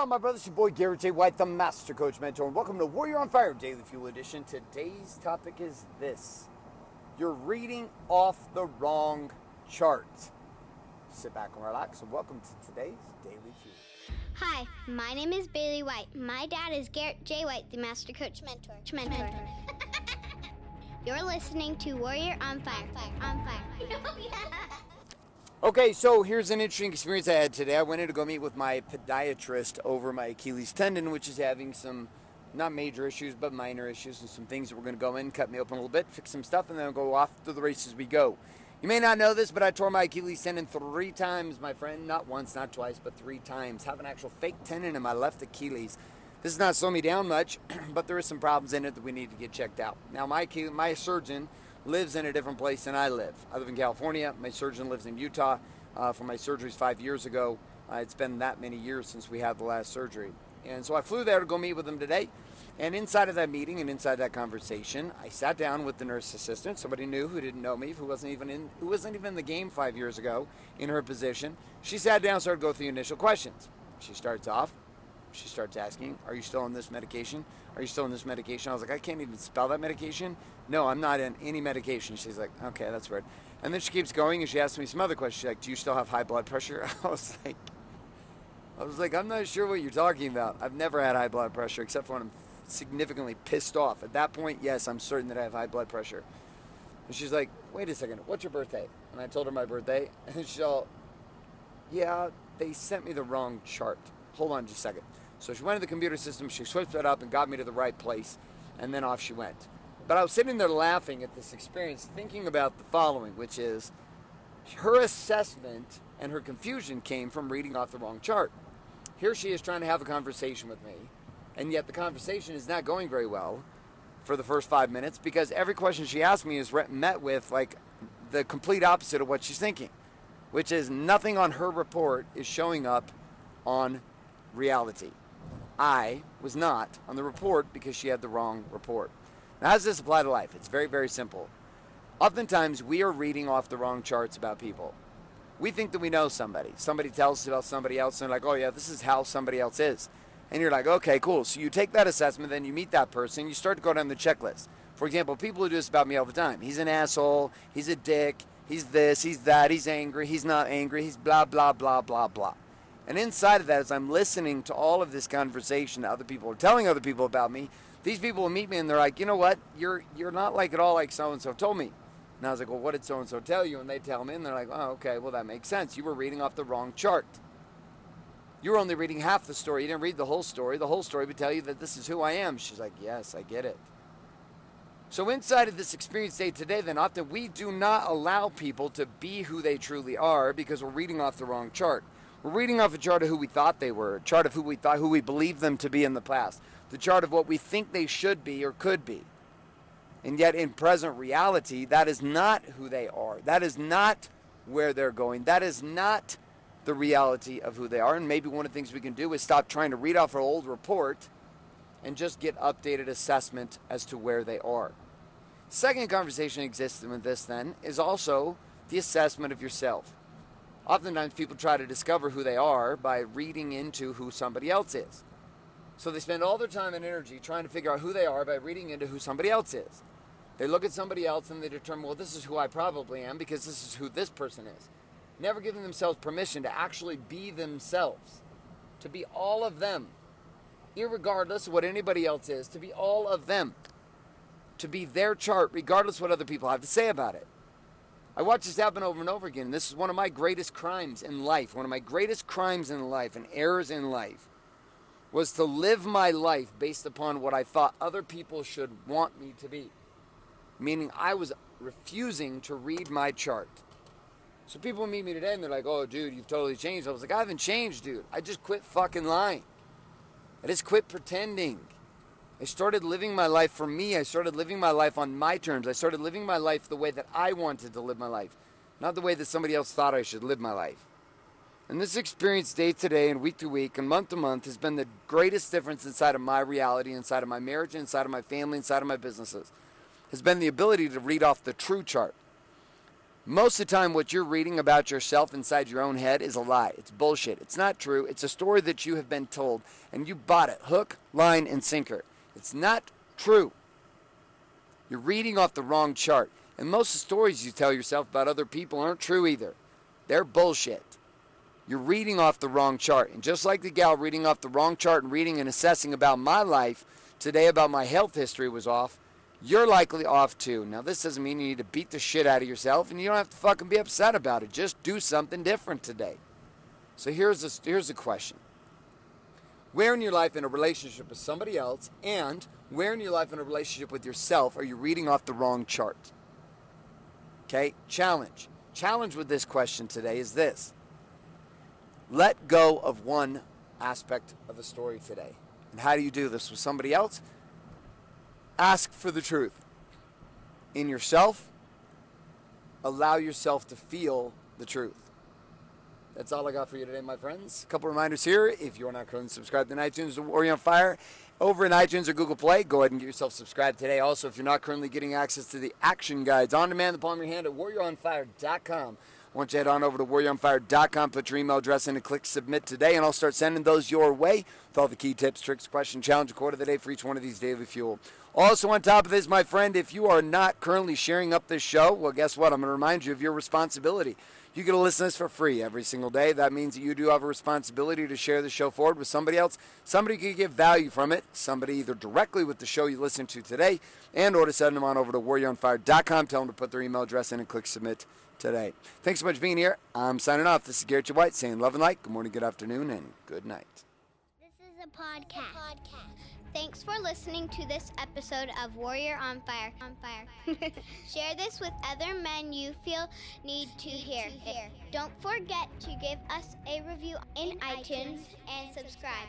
on, my brothers? Your boy Garrett J. White, the Master Coach Mentor, and welcome to Warrior on Fire Daily Fuel Edition. Today's topic is this You're reading off the wrong chart. Sit back and relax, and welcome to today's Daily Fuel. Hi, my name is Bailey White. My dad is Garrett J. White, the Master Coach Mentor. Mentor. You're listening to Warrior on Fire. On Fire. Oh, Okay, so here's an interesting experience I had today. I went in to go meet with my podiatrist over my Achilles tendon, which is having some not major issues, but minor issues, and some things that we're going to go in, cut me open a little bit, fix some stuff, and then go off to the races we go. You may not know this, but I tore my Achilles tendon three times, my friend. Not once, not twice, but three times. Have an actual fake tendon in my left Achilles. This does not slow me down much, but there is some problems in it that we need to get checked out. Now, my my surgeon lives in a different place than I live. I live in California. My surgeon lives in Utah. Uh, for my surgeries five years ago, uh, it's been that many years since we had the last surgery. And so I flew there to go meet with him today. And inside of that meeting and inside that conversation, I sat down with the nurse assistant, somebody new who didn't know me, who wasn't even in who wasn't even in the game five years ago in her position. She sat down, started to go through the initial questions. She starts off, she starts asking, Are you still on this medication? Are you still on this medication? I was like, I can't even spell that medication. No, I'm not in any medication. She's like, Okay, that's weird. And then she keeps going and she asks me some other questions. She's like, Do you still have high blood pressure? I was like, I was like, I'm not sure what you're talking about. I've never had high blood pressure except for when I'm significantly pissed off. At that point, yes, I'm certain that I have high blood pressure. And she's like, Wait a second, what's your birthday? And I told her my birthday. And she's all, Yeah, they sent me the wrong chart. Hold on just a second. So she went to the computer system, she switched it up and got me to the right place, and then off she went. But I was sitting there laughing at this experience, thinking about the following, which is her assessment and her confusion came from reading off the wrong chart. Here she is trying to have a conversation with me, and yet the conversation is not going very well for the first five minutes because every question she asked me is met with like the complete opposite of what she's thinking, which is nothing on her report is showing up on reality. I was not on the report because she had the wrong report. Now, how does this apply to life? It's very, very simple. Oftentimes, we are reading off the wrong charts about people. We think that we know somebody. Somebody tells us about somebody else, and they're like, oh, yeah, this is how somebody else is. And you're like, okay, cool. So you take that assessment, then you meet that person, you start to go down the checklist. For example, people who do this about me all the time. He's an asshole, he's a dick, he's this, he's that, he's angry, he's not angry, he's blah, blah, blah, blah, blah. And inside of that, as I'm listening to all of this conversation that other people are telling other people about me, these people will meet me and they're like, you know what? You're you're not like at all like so and so told me. And I was like, well, what did so and so tell you? And they tell me, and they're like, oh, okay, well that makes sense. You were reading off the wrong chart. You were only reading half the story. You didn't read the whole story. The whole story would tell you that this is who I am. She's like, yes, I get it. So inside of this experience day today, then often we do not allow people to be who they truly are because we're reading off the wrong chart. We're reading off a chart of who we thought they were, a chart of who we thought who we believed them to be in the past, the chart of what we think they should be or could be. And yet in present reality, that is not who they are. That is not where they're going. That is not the reality of who they are. And maybe one of the things we can do is stop trying to read off our old report and just get updated assessment as to where they are. Second conversation existing with this then is also the assessment of yourself. Oftentimes, people try to discover who they are by reading into who somebody else is. So they spend all their time and energy trying to figure out who they are by reading into who somebody else is. They look at somebody else and they determine, well, this is who I probably am because this is who this person is. Never giving themselves permission to actually be themselves, to be all of them, regardless of what anybody else is, to be all of them, to be their chart, regardless of what other people have to say about it. I watch this happen over and over again. This is one of my greatest crimes in life. One of my greatest crimes in life and errors in life was to live my life based upon what I thought other people should want me to be. Meaning, I was refusing to read my chart. So people meet me today and they're like, oh, dude, you've totally changed. I was like, I haven't changed, dude. I just quit fucking lying. I just quit pretending. I started living my life for me. I started living my life on my terms. I started living my life the way that I wanted to live my life, not the way that somebody else thought I should live my life. And this experience day to day and week to week and month to month has been the greatest difference inside of my reality, inside of my marriage, inside of my family, inside of my businesses. Has been the ability to read off the true chart. Most of the time, what you're reading about yourself inside your own head is a lie. It's bullshit. It's not true. It's a story that you have been told, and you bought it hook, line, and sinker. It's not true. You're reading off the wrong chart. And most of the stories you tell yourself about other people aren't true either. They're bullshit. You're reading off the wrong chart. And just like the gal reading off the wrong chart and reading and assessing about my life today about my health history was off, you're likely off too. Now, this doesn't mean you need to beat the shit out of yourself and you don't have to fucking be upset about it. Just do something different today. So here's a, here's a question Where in your life in a relationship with somebody else and where in your life in a relationship with yourself are you reading off the wrong chart? Okay, challenge. Challenge with this question today is this let go of one aspect of a story today. And how do you do this with somebody else? Ask for the truth in yourself. Allow yourself to feel the truth. That's all I got for you today, my friends. A couple reminders here. If you're not currently subscribed to iTunes or Warrior on Fire over in iTunes or Google Play, go ahead and get yourself subscribed today. Also, if you're not currently getting access to the action guides on demand, the palm of your hand at warrioronfire.com. Once you head on over to warrioronfire.com, put your email address in and click submit today, and I'll start sending those your way with all the key tips, tricks, question, challenge, quote of the day for each one of these daily fuel. Also, on top of this, my friend, if you are not currently sharing up this show, well, guess what? I'm going to remind you of your responsibility. You get to listen to this for free every single day. That means that you do have a responsibility to share the show forward with somebody else. Somebody could get value from it. Somebody either directly with the show you listen to today and or to send them on over to warrioronfire.com. Tell them to put their email address in and click submit today. Thanks so much for being here. I'm signing off. This is Garrett J. White saying love and light. Good morning, good afternoon, and good night. This is a podcast. podcast. Thanks for listening to this episode of Warrior on Fire. On Fire. Share this with other men you feel need to hear. Don't forget to give us a review in, in iTunes, iTunes and subscribe.